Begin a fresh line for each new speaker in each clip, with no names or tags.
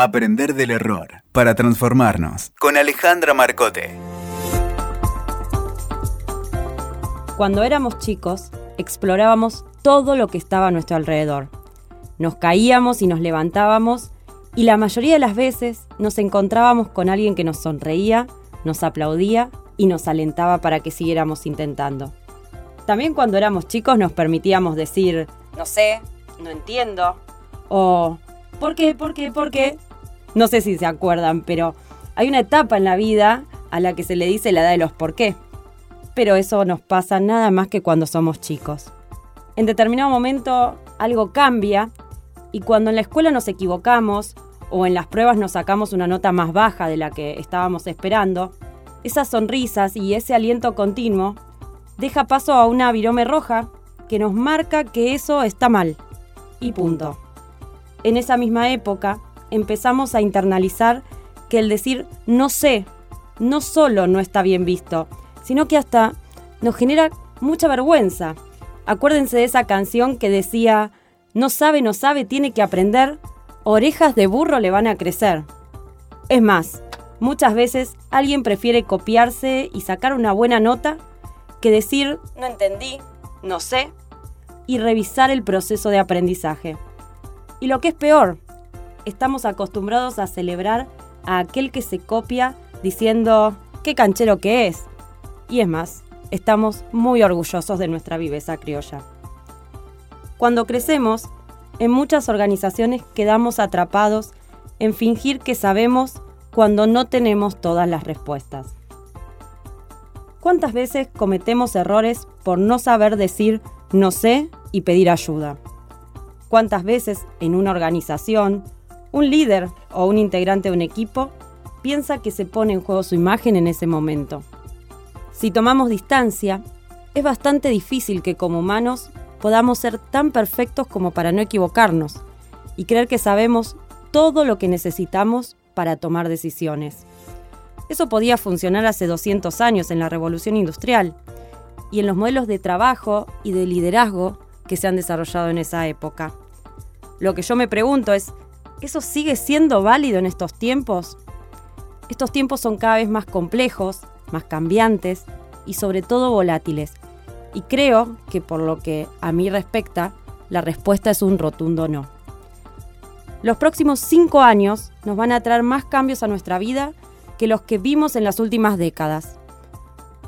Aprender del error para transformarnos. Con Alejandra Marcote.
Cuando éramos chicos, explorábamos todo lo que estaba a nuestro alrededor. Nos caíamos y nos levantábamos y la mayoría de las veces nos encontrábamos con alguien que nos sonreía, nos aplaudía y nos alentaba para que siguiéramos intentando. También cuando éramos chicos nos permitíamos decir, no sé, no entiendo, o ¿por qué? ¿por qué? ¿por qué? No sé si se acuerdan, pero hay una etapa en la vida a la que se le dice la edad de los por qué. Pero eso nos pasa nada más que cuando somos chicos. En determinado momento algo cambia y cuando en la escuela nos equivocamos o en las pruebas nos sacamos una nota más baja de la que estábamos esperando, esas sonrisas y ese aliento continuo deja paso a una virome roja que nos marca que eso está mal. Y punto. En esa misma época empezamos a internalizar que el decir no sé no solo no está bien visto, sino que hasta nos genera mucha vergüenza. Acuérdense de esa canción que decía, no sabe, no sabe, tiene que aprender, orejas de burro le van a crecer. Es más, muchas veces alguien prefiere copiarse y sacar una buena nota que decir no entendí, no sé y revisar el proceso de aprendizaje. Y lo que es peor, estamos acostumbrados a celebrar a aquel que se copia diciendo qué canchero que es. Y es más, estamos muy orgullosos de nuestra viveza criolla. Cuando crecemos, en muchas organizaciones quedamos atrapados en fingir que sabemos cuando no tenemos todas las respuestas. ¿Cuántas veces cometemos errores por no saber decir no sé y pedir ayuda? ¿Cuántas veces en una organización, un líder o un integrante de un equipo piensa que se pone en juego su imagen en ese momento? Si tomamos distancia, es bastante difícil que como humanos podamos ser tan perfectos como para no equivocarnos y creer que sabemos todo lo que necesitamos para tomar decisiones. Eso podía funcionar hace 200 años en la revolución industrial y en los modelos de trabajo y de liderazgo que se han desarrollado en esa época. Lo que yo me pregunto es, ¿eso sigue siendo válido en estos tiempos? Estos tiempos son cada vez más complejos, más cambiantes y sobre todo volátiles. Y creo que por lo que a mí respecta, la respuesta es un rotundo no. Los próximos cinco años nos van a traer más cambios a nuestra vida que los que vimos en las últimas décadas.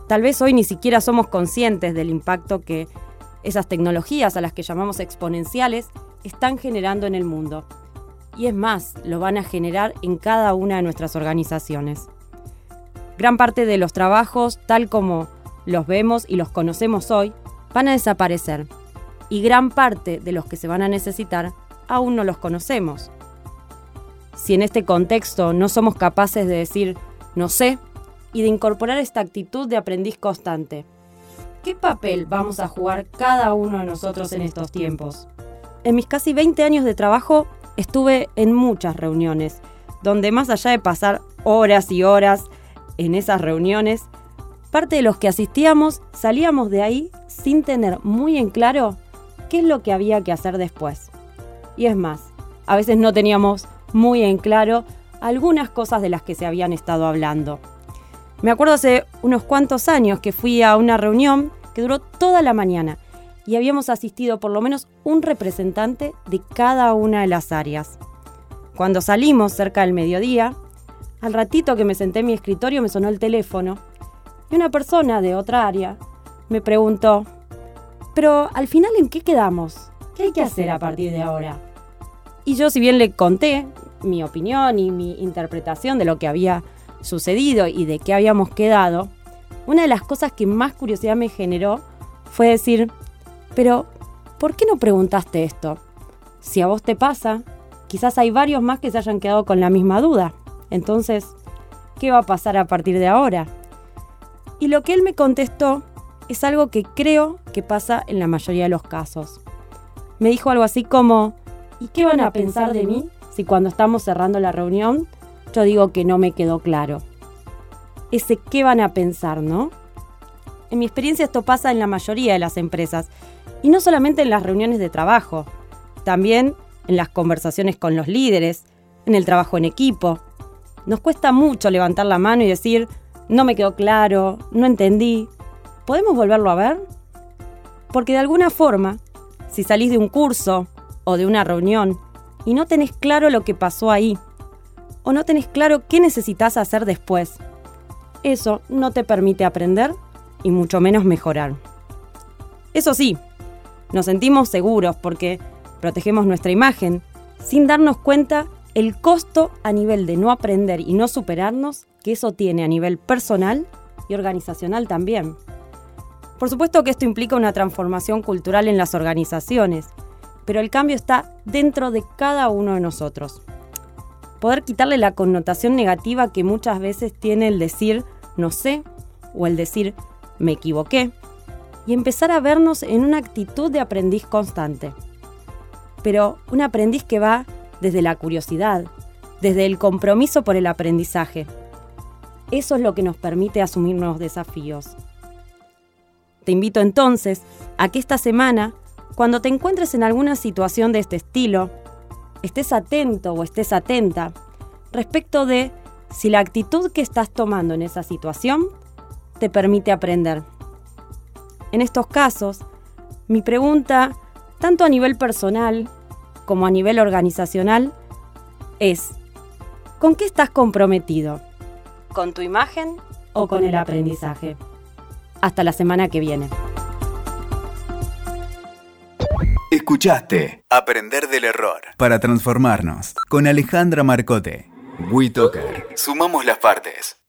Tal vez hoy ni siquiera somos conscientes del impacto que esas tecnologías a las que llamamos exponenciales están generando en el mundo. Y es más, lo van a generar en cada una de nuestras organizaciones. Gran parte de los trabajos, tal como los vemos y los conocemos hoy, van a desaparecer. Y gran parte de los que se van a necesitar aún no los conocemos si en este contexto no somos capaces de decir no sé y de incorporar esta actitud de aprendiz constante. ¿Qué papel vamos a jugar cada uno de nosotros en estos tiempos? En mis casi 20 años de trabajo estuve en muchas reuniones, donde más allá de pasar horas y horas en esas reuniones, parte de los que asistíamos salíamos de ahí sin tener muy en claro qué es lo que había que hacer después. Y es más, a veces no teníamos muy en claro algunas cosas de las que se habían estado hablando. Me acuerdo hace unos cuantos años que fui a una reunión que duró toda la mañana y habíamos asistido por lo menos un representante de cada una de las áreas. Cuando salimos cerca del mediodía, al ratito que me senté en mi escritorio me sonó el teléfono y una persona de otra área me preguntó, pero al final en qué quedamos? ¿Qué hay que hacer a partir de ahora? Y yo, si bien le conté mi opinión y mi interpretación de lo que había sucedido y de qué habíamos quedado, una de las cosas que más curiosidad me generó fue decir, pero, ¿por qué no preguntaste esto? Si a vos te pasa, quizás hay varios más que se hayan quedado con la misma duda. Entonces, ¿qué va a pasar a partir de ahora? Y lo que él me contestó es algo que creo que pasa en la mayoría de los casos. Me dijo algo así como, ¿y qué van a pensar de mí si cuando estamos cerrando la reunión yo digo que no me quedó claro? Ese qué van a pensar, ¿no? En mi experiencia esto pasa en la mayoría de las empresas y no solamente en las reuniones de trabajo, también en las conversaciones con los líderes, en el trabajo en equipo. Nos cuesta mucho levantar la mano y decir, no me quedó claro, no entendí. ¿Podemos volverlo a ver? Porque de alguna forma, si salís de un curso o de una reunión y no tenés claro lo que pasó ahí, o no tenés claro qué necesitas hacer después, eso no te permite aprender y mucho menos mejorar. Eso sí, nos sentimos seguros porque protegemos nuestra imagen sin darnos cuenta el costo a nivel de no aprender y no superarnos que eso tiene a nivel personal y organizacional también. Por supuesto que esto implica una transformación cultural en las organizaciones, pero el cambio está dentro de cada uno de nosotros. Poder quitarle la connotación negativa que muchas veces tiene el decir no sé o el decir me equivoqué y empezar a vernos en una actitud de aprendiz constante. Pero un aprendiz que va desde la curiosidad, desde el compromiso por el aprendizaje. Eso es lo que nos permite asumir nuevos desafíos. Te invito entonces a que esta semana, cuando te encuentres en alguna situación de este estilo, estés atento o estés atenta respecto de si la actitud que estás tomando en esa situación te permite aprender. En estos casos, mi pregunta, tanto a nivel personal como a nivel organizacional, es, ¿con qué estás comprometido? ¿Con tu imagen o con el aprendizaje? Hasta la semana que viene.
Escuchaste Aprender del Error para transformarnos con Alejandra Marcote. WeToker. Sumamos las partes.